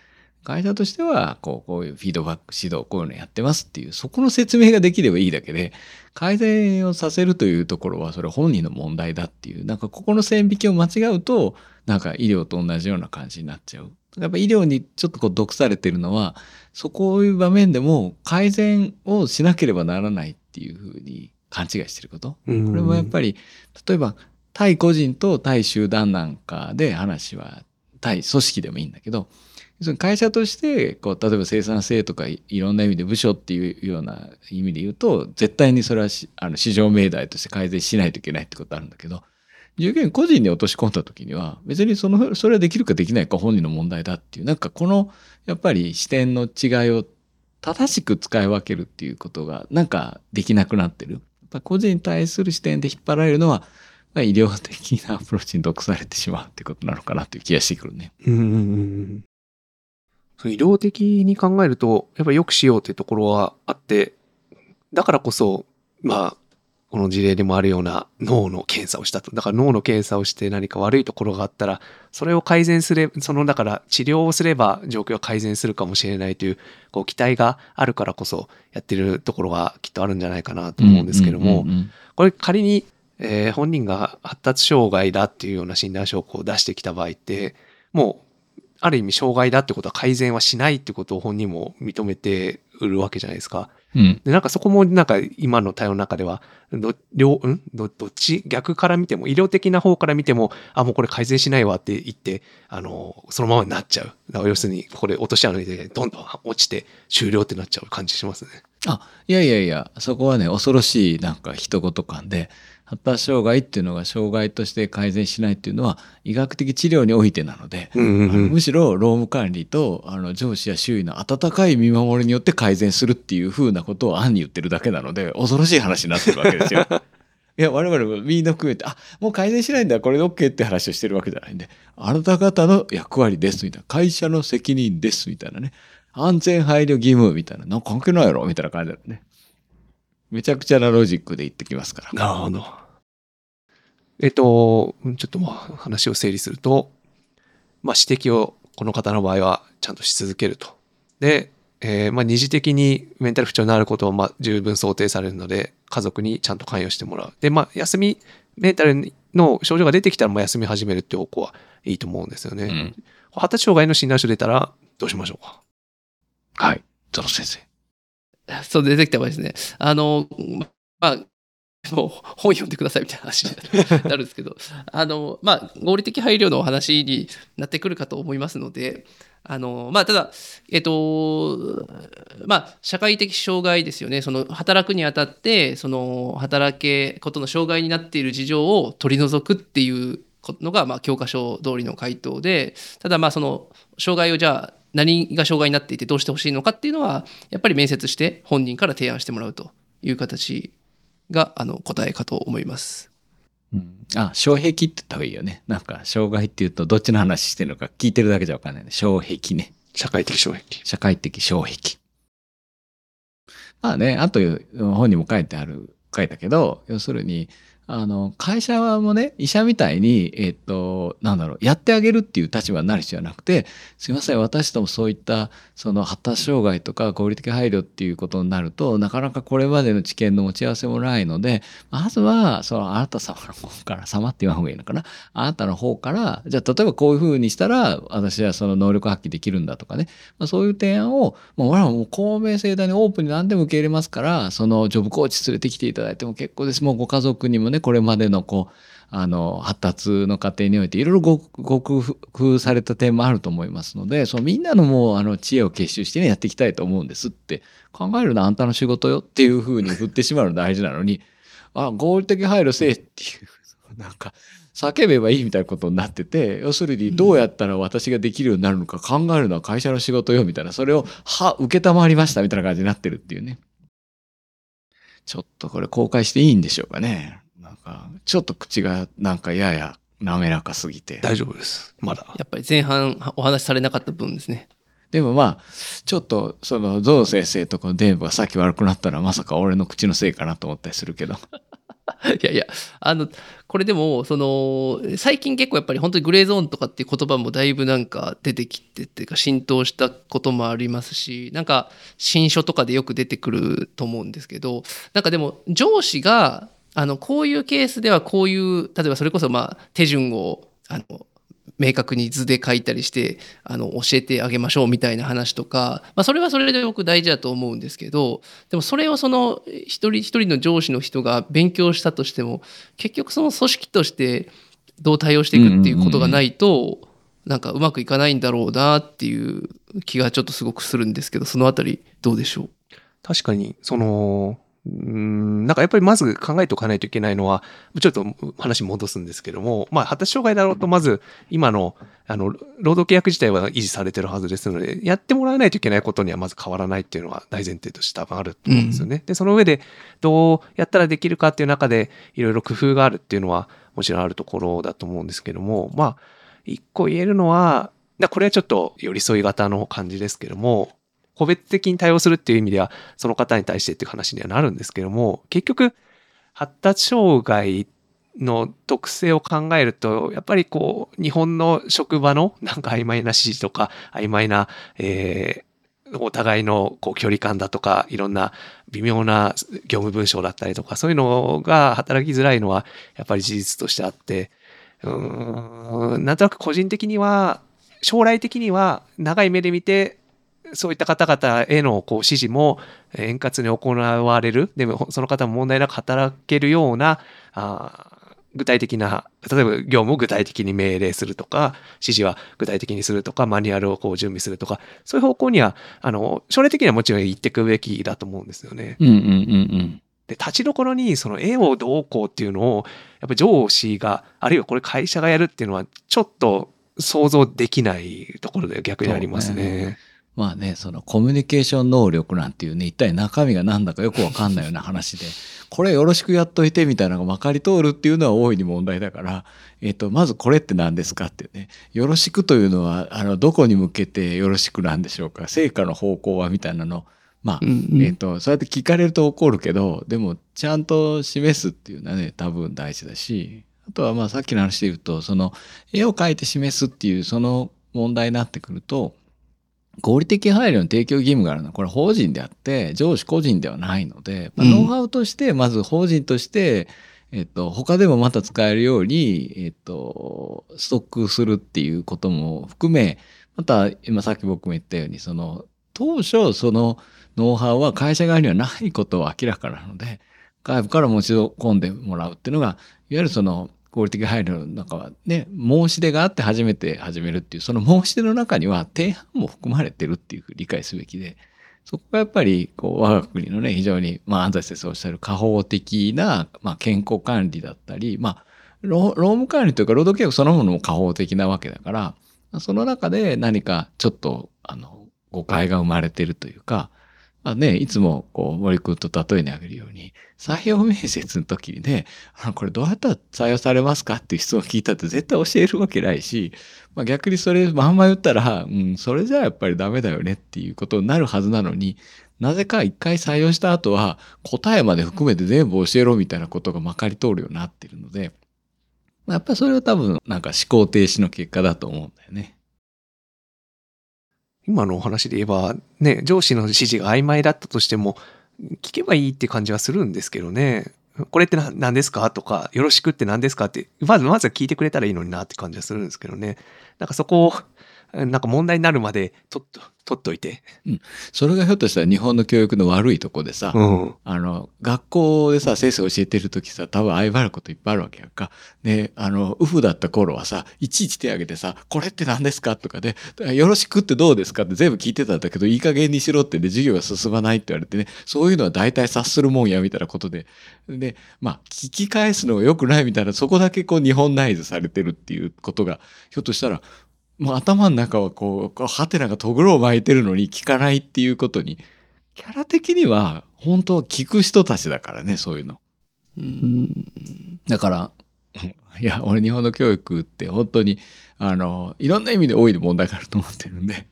会社としては、こう、こういうフィードバック、指導、こういうのやってますっていう、そこの説明ができればいいだけで、改善をさせるというところは、それ本人の問題だっていう、なんかここの線引きを間違うと、なんか医療と同じような感じになっちゃう。やっぱ医療にちょっとこう毒されてるのは、そこいう場面でも改善をしなければならないっていうふうに勘違いしてること。ここれもやっぱり、例えば、対個人と対集団なんかで話は対組織でもいいんだけど要するに会社としてこう例えば生産性とかいろんな意味で部署っていうような意味で言うと絶対にそれはあの市場命題として改善しないといけないってことあるんだけど従業員個人に落とし込んだ時には別にそのそれはできるかできないか本人の問題だっていうなんかこのやっぱり視点の違いを正しく使い分けるっていうことがなんかできなくなってる。個人に対する視点で引っ張られるのは医療的なアプローチに毒されてしまうってことなのかなという気がしてくるね。うん。その医療的に考えると、やっぱり良くしようというところはあって、だからこそ、まあ、この事例でもあるような脳の検査をしたと。だから脳の検査をして何か悪いところがあったら、それを改善すれば、その、だから治療をすれば状況は改善するかもしれないという、こう期待があるからこそやってるところがきっとあるんじゃないかなと思うんですけども、これ仮に、えー本人が発達障害だっていうような診断書をこう出してきた場合って、もう、ある意味障害だってことは改善はしないってことを本人も認めて売るわけじゃないですか。うんで、なんかそこもなんか今の対応の中では、ど、両、ん？ど、どっち、逆から見ても、医療的な方から見ても、あ、もうこれ改善しないわって言って、あの、そのままになっちゃう。だから要するに、これ落とし穴でどんどん落ちて終了ってなっちゃう感じしますね。あいやいやいやそこはね恐ろしいなんか一言感で発達障害っていうのが障害として改善しないっていうのは医学的治療においてなので、うんうんうんあのむしろ労務管理とあの上司や周囲の温かい見守りによって改善するっていうふうなことを暗に言ってるだけなので恐ろしい話になってるわけですよ。いや我々もみんな含めてあもう改善しないんだこれで OK って話をしてるわけじゃないんであなた方の役割ですみたいな会社の責任ですみたいなね安全配慮義務みたいななんか関係ないやろみたいな感じだよね。めちゃくちゃなロジックで言ってきますから。なるほど。えっと、ちょっとまあ話を整理すると、まあ指摘をこの方の場合はちゃんとし続けると。で、えーまあ二次的にメンタル不調になることはまあ十分想定されるので、家族にちゃんと関与してもらう。で、まあ休み、メンタルの症状が出てきたらまあ休み始めるって方向はいいと思うんですよね。うん発達障害の診断書出たらどうしましょうか？はい。ゾロ先生。そう出てきた場合ですね。あの、まあ、もう本読んでくださいみたいな話になる んですけど、あの、まあ、合理的配慮のお話になってくるかと思いますので、あの、まあ、ただ、えっと、まあ、社会的障害ですよね。その、働くにあたって、その、働けことの障害になっている事情を取り除くっていうのが、まあ、教科書通りの回答で、ただ、まあ、その、障害をじゃあ、何が障害になっていてどうしてほしいのかっていうのはやっぱり面接して本人から提案してもらうという形があの答えかと思います。うん、あ、障壁って言った方がいいよね。なんか、障害っていうと、どっちの話してるのか聞いてるだけじゃわかんないね。障壁ね。社会的障壁。社会的障壁。まあね、あと本にも書いてある、書いたけど、要するに、あの、会社はもね、医者みたいに、えっと、なんだろう、やってあげるっていう立場になる必要はなくて、すいません、私ともそういった、その発達障害とか合理的配慮っていうことになると、なかなかこれまでの知見の持ち合わせもないので、まずは、その、あなた様の方から、様って言わん方がいいのかな。あなたの方から、じゃあ、例えばこういうふうにしたら、私はその能力発揮できるんだとかね、まあ、そういう提案を、もう俺はもう公明正大にオープンに何でも受け入れますから、そのジョブコーチ連れてきていただいても結構です。もうご家族にもね、これまでのこう、あの、発達の過程においていろいろごご工夫された点もあると思いますので、そのみんなのもうあの知恵を結集してね、やっていきたいと思うんですって考えるのはあんたの仕事よっていうふうに振ってしまうの大事なのに、あ、合理的配慮せえっていう、なんか、叫べばいいみたいなことになってて、要するにどうやったら私ができるようになるのか考えるのは会社の仕事よみたいな、それを、は、受けたまわりましたみたいな感じになってるっていうね。ちょっとこれ公開していいんでしょうかね。か、ちょっと口がなんかやや滑らかすぎて。大丈夫です。まだ。やっぱり前半お話しされなかった分ですね。でもまあ、ちょっと、その、ゾウ先生とこの電波がさっき悪くなったらまさか俺の口のせいかなと思ったりするけど。いやいや、あの、これでも、その、最近結構やっぱり本当にグレーゾーンとかっていう言葉もだいぶなんか出てきてっていうか浸透したこともありますし、なんか新書とかでよく出てくると思うんですけど、なんかでも上司が、あの、こういうケースではこういう、例えばそれこそまあ手順を、あの、明確に図で書いたりしてあの教えてあげましょうみたいな話とか、まあ、それはそれで僕大事だと思うんですけどでもそれをその一人一人の上司の人が勉強したとしても結局その組織としてどう対応していくっていうことがないと、なんかうまくいかないんだろうなっていう気がちょっとすごくするんですけどそのあたりどうでしょう？確かに、その、うんなんかやっぱりまず考えておかないといけないのは、ちょっと話戻すんですけども、まあ、発達障害だろうと、まず今の、あの、労働契約自体は維持されてるはずですので、やってもらわないといけないことにはまず変わらないっていうのは大前提として多分あると思うんですよね。で、その上で、どうやったらできるかっていう中で、いろいろ工夫があるっていうのは、もちろんあるところだと思うんですけども、まあ、一個言えるのは、だこれはちょっと寄り添い型の感じですけども、個別的に対応するっていう意味では、その方に対してっていう話にはなるんですけども、結局、発達障害の特性を考えると、やっぱりこう、日本の職場のなんか曖昧な指示とか、曖昧な、えー、お互いのこう距離感だとか、いろんな微妙な業務文章だったりとか、そういうのが働きづらいのは、やっぱり事実としてあって、うーん、なんとなく個人的には、将来的には長い目で見て、そういった方々へのこう指示も円滑に行われる、でもその方も問題なく働けるような、あ具体的な、例えば業務を具体的に命令するとか、指示は具体的にするとか、マニュアルをこう準備するとか、そういう方向には、あの、将来的にはもちろん行っていくべきだと思うんですよね。うんうんうんうん。で、立ちどころにその絵をどうこうっていうのを、やっぱ上司が、あるいはこれ会社がやるっていうのは、ちょっと想像できないところで逆にありますね。まあね、そのコミュニケーション能力なんていうね、一体中身が何だかよくわかんないような話で、これよろしくやっといてみたいなのがまかり通るっていうのは大いに問題だから、えっ、と、まずこれって何ですかってね、よろしくというのは、あの、どこに向けてよろしくなんでしょうか、成果の方向はみたいなの、まあ、うんうん。えっ、と、そうやって聞かれると怒るけど、でも、ちゃんと示すっていうのはね、多分大事だし、あとはまあさっきの話で言うと、その、絵を描いて示すっていうその問題になってくると、合理的配慮の提供義務があるのはこれ法人であって上司個人ではないので、まあうん。ノウハウとしてまず法人として、えっと、他でもまた使えるように、えっと、ストックするっていうことも含めまた今さっき僕も言ったようにその当初そのノウハウは会社側にはないことは明らかなので外部から持ち込んでもらうっていうのがいわゆるその合理的配慮の中はね申し出があって初めて始めるっていうその申し出の中には提案も含まれてるっていうふうに理解すべきでそこがやっぱりこう我が国のね非常にまあ安西先生おっしゃる過法的な、まあ、健康管理だったりまあ労務管理というか労働契約そのものも過法的なわけだからその中で何かちょっとあの誤解が生まれてるというか、あね、いつもこう森君と例えにあげるように採用面接の時にねあこれどうやったら採用されますかっていう質問を聞いたって絶対教えるわけないし、まあ、逆にそれまんま言ったら、うん、それじゃあやっぱりダメだよねっていうことになるはずなのになぜか一回採用した後は答えまで含めて全部教えろみたいなことがまかり通るようになってるので、まやっぱりそれは多分なんか思考停止の結果だと思うんだよね。今のお話で言えば、ね、上司の指示が曖昧だったとしても、聞けばいいって感じはするんですけどね。これって何ですか？とか、よろしくって何ですか？って、まずまず聞いてくれたらいいのになって感じはするんですけどね。なんかそこを、なんか問題になるまでとっと、取っといて。それがひょっとしたら日本の教育の悪いとこでさ、うん。あの、学校でさ、先生教えてる時さ、多分相張ることいっぱいあるわけやんか。で、あの、ウフだった頃はさ、いちいち手挙げてさ、これって何ですかとかで、よろしくってどうですかって全部聞いてたんだけど、いい加減にしろってで、授業が進まないって言われてね、そういうのは大体察するもんや、みたいなことで。で、まあ、聞き返すのが良くないみたいな、そこだけこう日本ナイズされてるっていうことが、ひょっとしたら、もう頭の中はこう、こうハテナがとぐろを巻いてるのに聞かないっていうことに、キャラ的には本当は聞く人たちだからね、そういうの。うんだから、いや、俺日本の教育って本当に、あの、いろんな意味で大いに問題があると思ってるんで。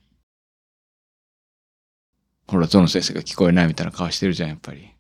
ほら、ゾノ先生が聞こえないみたいな顔してるじゃん、やっぱり。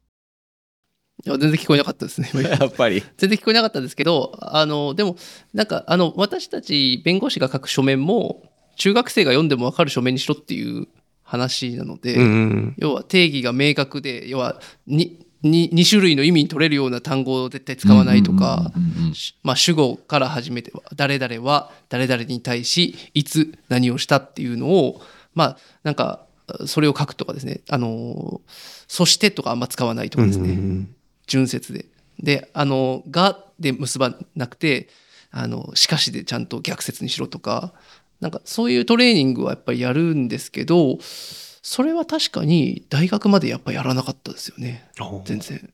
いや全然聞こえなかったですね。やっぱり。全然聞こえなかったんですけど、あの、でも、なんか、あの、私たち弁護士が書く書面も、中学生が読んでも分かる書面にしろっていう話なので、うんうん。要は定義が明確で、要は、に、に2種類の意味に取れるような単語を絶対使わないとか、うんうんうんうんまあ、主語から始めては誰々は誰々に対しいつ何をしたっていうのをまあなんかそれを書くとかですねあのそしてとかあんま使わないとかですね、うん順接で。であの「が」で結ばなくて「あのしかし」でちゃんと逆接にしろとかなんかそういうトレーニングはやっぱりやるんですけどそれは確かに大学までやっぱやらなかったですよねお全然。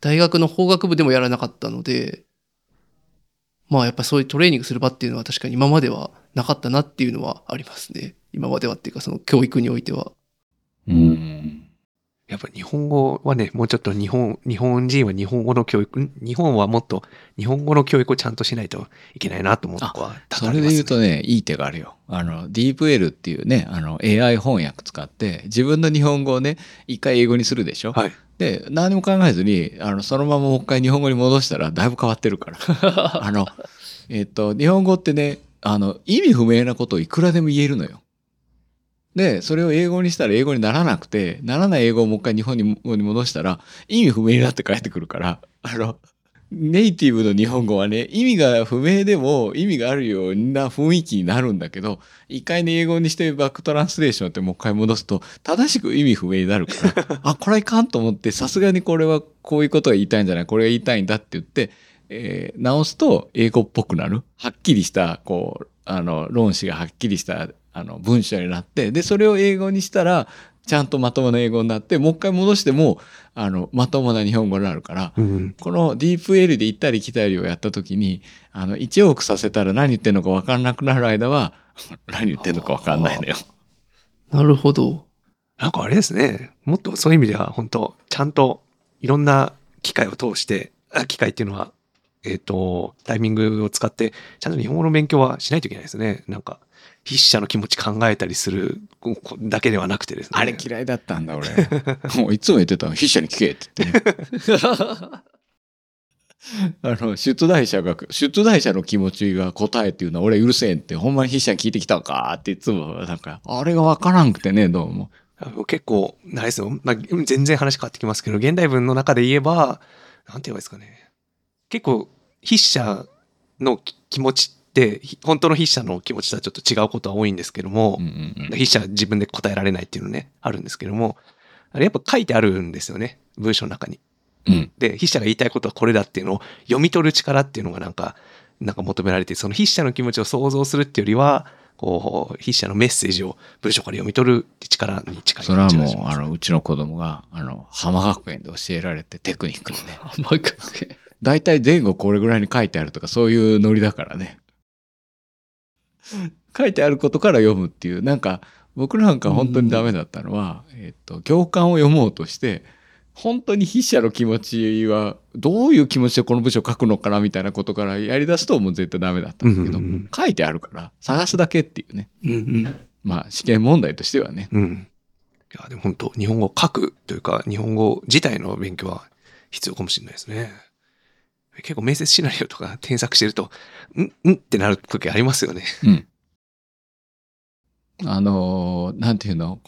大学の法学部でもやらなかったのでまあやっぱそういうトレーニングする場っていうのは確かに今まではなかったなっていうのはありますね今まではっていうかその教育においては。うんやっぱ日本語はね、もうちょっと日本、日本人は日本語の教育、ん日本はもっと日本語の教育をちゃんとしないといけないなと思うとこは多それで言うとね、いい手があるよ。あの、DeepL っていうね、あの、AI 翻訳使って、自分の日本語をね、一回英語にするでしょ？はい。で、何も考えずに、あの、そのままもう一回日本語に戻したら、だいぶ変わってるから。あの、えっと、日本語ってね、あの、意味不明なことをいくらでも言えるのよ。で、それを英語にしたら英語にならなくて、ならない英語をもう一回日本にに戻したら、意味不明になって帰ってくるから、あの、ネイティブの日本語はね、意味が不明でも意味があるような雰囲気になるんだけど、一回ね、英語にしてバックトランスレーションってもう一回戻すと、正しく意味不明になるから、あ、これはいかんと思って、さすがにこれはこういうことが言いたいんじゃない、これが言いたいんだって言って、えー直すと英語っぽくなる。はっきりした、こう、あの、論旨がはっきりした、あの、文章になって、で、それを英語にしたら、ちゃんとまともな英語になって、もう一回戻しても、あの、まともな日本語になるから、うん。この DeepL で行ったり来たりをやった時に、あの、1往復させたら何言ってんのか分かんなくなる間は、何言ってんのか分かんないのよ。なるほど。なんかあれですね。もっとそういう意味では本当ちゃんといろんな機会を通して、あ機会っていうのは、えっ、と、タイミングを使って、ちゃんと日本語の勉強はしないといけないですね。なんか、筆者の気持ち考えたりすのここだけではなくてですね。あれ嫌いだったんだ、俺。もういつも言ってたの、筆者に聞けって言ってね。あの、出題者が、出題者の気持ちが答えっていうのは俺うるせえんって、ほんまに筆者に聞いてきたんかっていつも、なんか、あれが分からんくてね、どうも。結構、あれですよ。まあ、全然話変わってきますけど、現代文の中で言えば、なんて言えばいいですかね。結構、筆者の気気持ちって、ひ本当の筆者の気持ちとはちょっと違うことは多いんですけども、うんうんうん筆者は自分で答えられないっていうのね、あるんですけども、あれやっぱ書いてあるんですよね。文章の中に。うん。で、筆者が言いたいことはこれだっていうのを読み取る力っていうのがなんか、なんか求められて、その筆者の気持ちを想像するっていうよりは、こう、筆者のメッセージを文章から読み取るって力に近いそれはもうあの、うちの子供が、あの、浜学園で教えられてテクニックでね。大体前後これぐらいに書いてあるとかそういうノリだからね。書いてあることから読むっていう、なんか僕なんか本当にダメだったのは、えっと、行間を読もうとして、本当に筆者の気持ちはどういう気持ちでこの文章を書くのかなみたいなことからやり出すともう絶対ダメだったんだけど、うんうんうん書いてあるから探すだけっていうね。うんうん。まあ試験問題としてはね。うん。いや、でも本当日本語を書くというか、日本語自体の勉強は必要かもしれないですね。結構面接シナリオとか添削してると、んん？ってなる時ありますよね。うん。あのーなんていうの？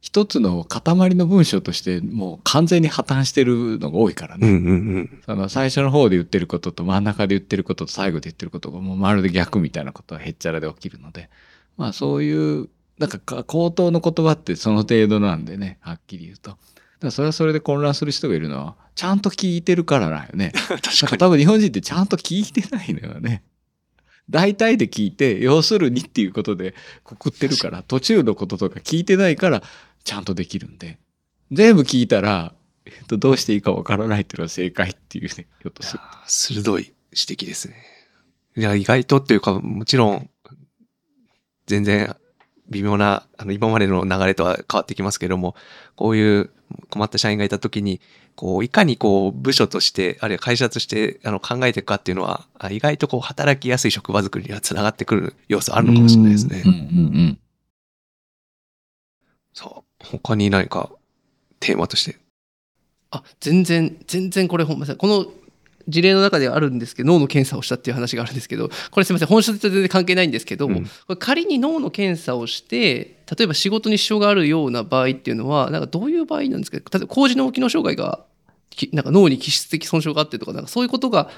一つの塊の文章としてもう完全に破綻してるのが多いからね。うんうんうん。その最初の方で言ってることと真ん中で言ってることと最後で言ってることがもうまるで逆みたいなことはへっちゃらで起きるので、まあそういう、なんかか口頭の言葉ってその程度なんでね、はっきり言うと。だそれはそれで混乱する人がいるのは、ちゃんと聞いてるからなんよね。確か。多分日本人ってちゃんと聞いてないのよね。大体で聞いて、要するにっていうことでくくってるから、途中のこととか聞いてないから、ちゃんとできるんで。全部聞いたら、えっと、どうしていいかわからないっていうのは正解っていうね、ひょっとする。鋭い指摘ですね。いや、意外とっていうか、もちろん、全然微妙な、あの、今までの流れとは変わってきますけども、こういう困った社員がいたときに、こう、いかにこう、部署として、あるいは会社として、あの、考えていくかっていうのは、あ意外とこう、働きやすい職場作りにはつながってくる要素あるのかもしれないですね。うんうんうん。そう。他に何か、テーマとして？あ全然全然これほんまこの事例の中ではあるんですけど脳の検査をしたっていう話があるんですけどこれすみません本質と全然関係ないんですけど、うん。これ仮に脳の検査をして例えば仕事に支障があるような場合っていうのはなんかどういう場合なんですか？例えば工事の機能障害がきなんか脳に気質的損傷があってとか、なんかそういうことが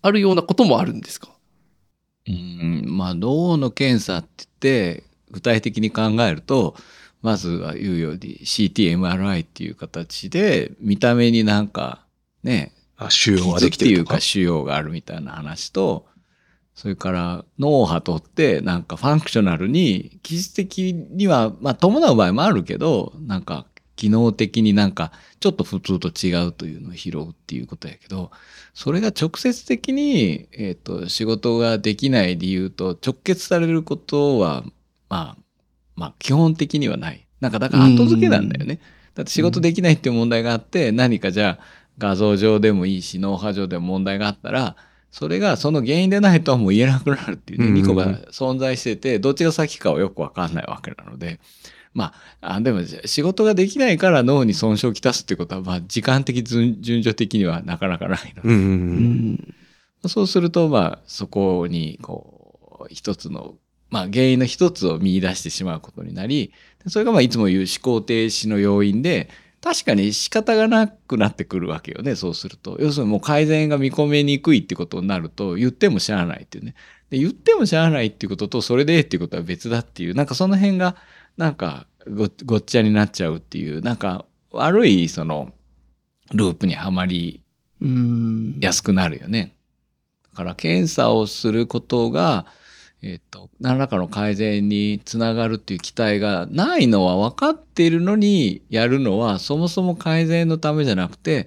あるようなこともあるんですか？うん、まあ脳の検査って言って具体的に考えるとまずは言うように CTMRI っていう形で見た目になんかねあ腫瘍が傷っていうできてるとか？か腫瘍があるみたいな話とそれから脳波取ってなんかファンクショナルに技術的にはまあ伴う場合もあるけどなんか機能的になんかちょっと普通と違うというのを拾うっていうことやけどそれが直接的に、えー、と仕事ができない理由と直結されることはまあまあ基本的にはない。なんかだから後付けなんだよね。だって仕事できないっていう問題があって何かじゃあ画像上でもいいし脳波上でも問題があったらそれがその原因でないとはもう言えなくなるっていうね、うん。2個が存在しててどっちが先かはよくわかんないわけなのでまああでも仕事ができないから脳に損傷をきたすってことは、まあ、時間的順順序的にはなかなかないので。うんうんう。うん。そうすると、まあ、そこに、こう、一つの、まあ、原因の一つを見出してしまうことになり、それが、まあ、いつも言う思考停止の要因で、確かに仕方がなくなってくるわけよね、そうすると。要するにもう改善が見込めにくいってことになると、言ってもしゃあないっていうね。で、言ってもしゃあないっていうことと、それでっていうことは別だっていう、なんかその辺が、なんかご、ごっちゃになっちゃうっていう、なんか、悪い、その、ループにはまりうんやすくなるよね。だから検査をすることが、えっと、何らかの改善につながるっていう期待がないのは分かっているのにやるのはそもそも改善のためじゃなくて、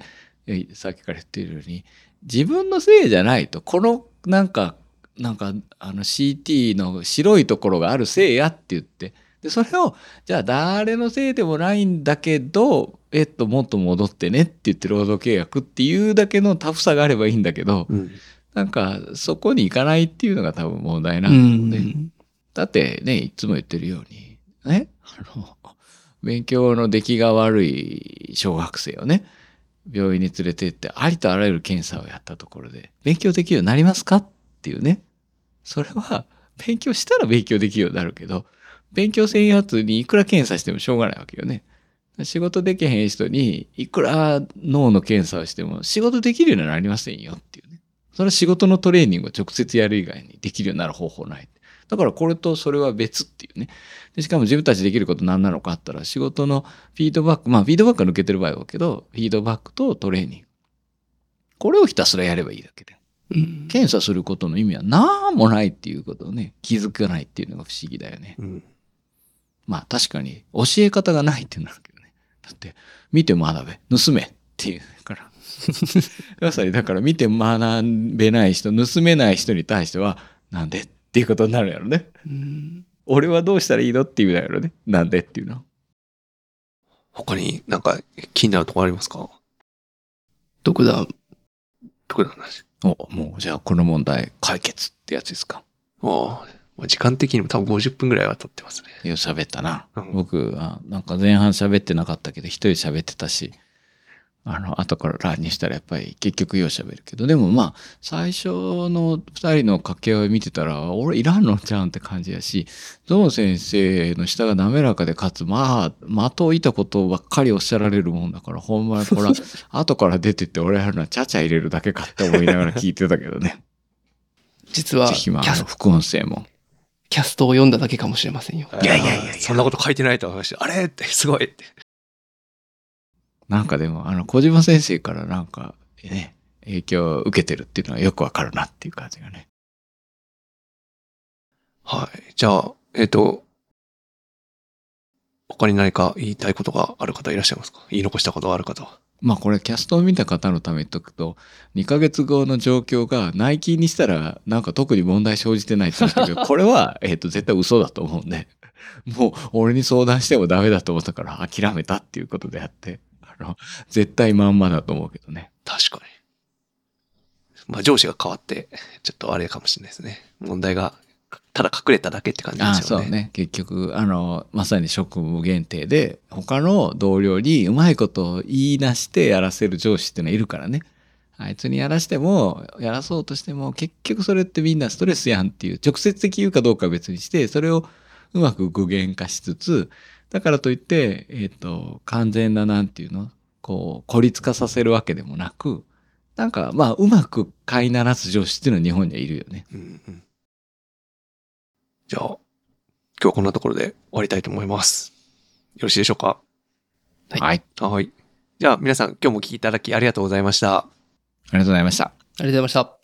さっきから言っているように自分のせいじゃないと。このなんか、なんかあの CT の白いところがあるせいやって言って、で、それを、じゃあ誰のせいでもないんだけど、えっと、もっと戻ってねって言って労働契約っていうだけのタフさがあればいいんだけど、うんなんかそこに行かないっていうのが多分問題なうんだろうね。だってね、いつも言ってるように、ね、あの、勉強の出来が悪い小学生をね、病院に連れて行ってありとあらゆる検査をやったところで、勉強できるようになりますかっていうね。それは、勉強したら勉強できるようになるけど、勉強せんやつにいくら検査してもしょうがないわけよね。仕事できへん人にいくら脳の検査をしても仕事できるようにはなりませんよっていうね。それは仕事のトレーニングを直接やる以外にできるようになる方法ない。だからこれとそれは別っていうね。でしかも自分たちできること何なのかあったら仕事のフィードバック、まあフィードバックが抜けてる場合はけど、フィードバックとトレーニング。これをひたすらやればいいだけで。うん検査することの意味は何もないっていうことをね、気づかないっていうのが不思議だよね。うんまあ確かに教え方がないっていうのあるけどね。だって、見て学べ、盗めっていうから。まさにだから見て学べない人、盗めない人に対しては、なんでっていうことになるやろね。うん俺はどうしたらいいのっていうのやろね。なんでっていうの。他になんか気になるとこありますか？独断。特段話。お、もうじゃあこの問題解決ってやつですか。ああ、時間的にも多分50分ぐらいは経ってますね。いや、喋ったな。うん僕は、なんか前半喋ってなかったけど、一人喋ってたし、あの、後からにしたらやっぱり結局よう喋るけど、でもまあ、最初の二人の掛け合い見てたら、俺いらんのちゃうんって感じやし、ゾウ先生の下が滑らかで、かつ、まあ、的をいたことばっかりおっしゃられるもんだから、ほんまにこれは、後から出てって俺らのはちゃちゃ入れるだけかって思いながら聞いてたけどね。実はぜひまあ、キャスあの副音声も。キャストを読んだだけかもしれませんよ。いやいやいやいやそんなこと書いてないと思いました。あれってすごいって。なんかでも、あの、小島先生からなんか、ね、影響を受けてるっていうのはよくわかるなっていう感じがね。はい。じゃあ、えっ、と、他に何か言いたいことがある方いらっしゃいますか？言い残したことがある方は。まあこれキャストを見た方のために言っとくと、2ヶ月後の状況が内勤にしたらなんか特に問題生じてないって言うんですけど、これは、えっと、絶対嘘だと思うんで、もう俺に相談してもダメだと思ったから諦めたっていうことであって、あの、絶対まんまだと思うけどね。確かに。まあ上司が変わって、ちょっとあれかもしれないですね。問題が、ただ隠れただけって感じですよね。そうね。結局、あの、まさに職務限定で、他の同僚にうまいことを言いなしてやらせる上司っていうのはいるからね。あいつにやらしても、やらそうとしても、結局それってみんなストレスやんっていう、直接的言うかどうかは別にして、それをうまく具現化しつつ、だからといって、えっ、と、完全ななんていうの？こう、孤立化させるわけでもなく、なんか、まあ、うまく飼いならす上司っていうのは日本にはいるよね。うんうんじゃあ、今日はこんなところで終わりたいと思います。よろしいでしょうか？はいはい。はい。じゃあ皆さん今日もお聞きいただきありがとうございました。ありがとうございました。ありがとうございました。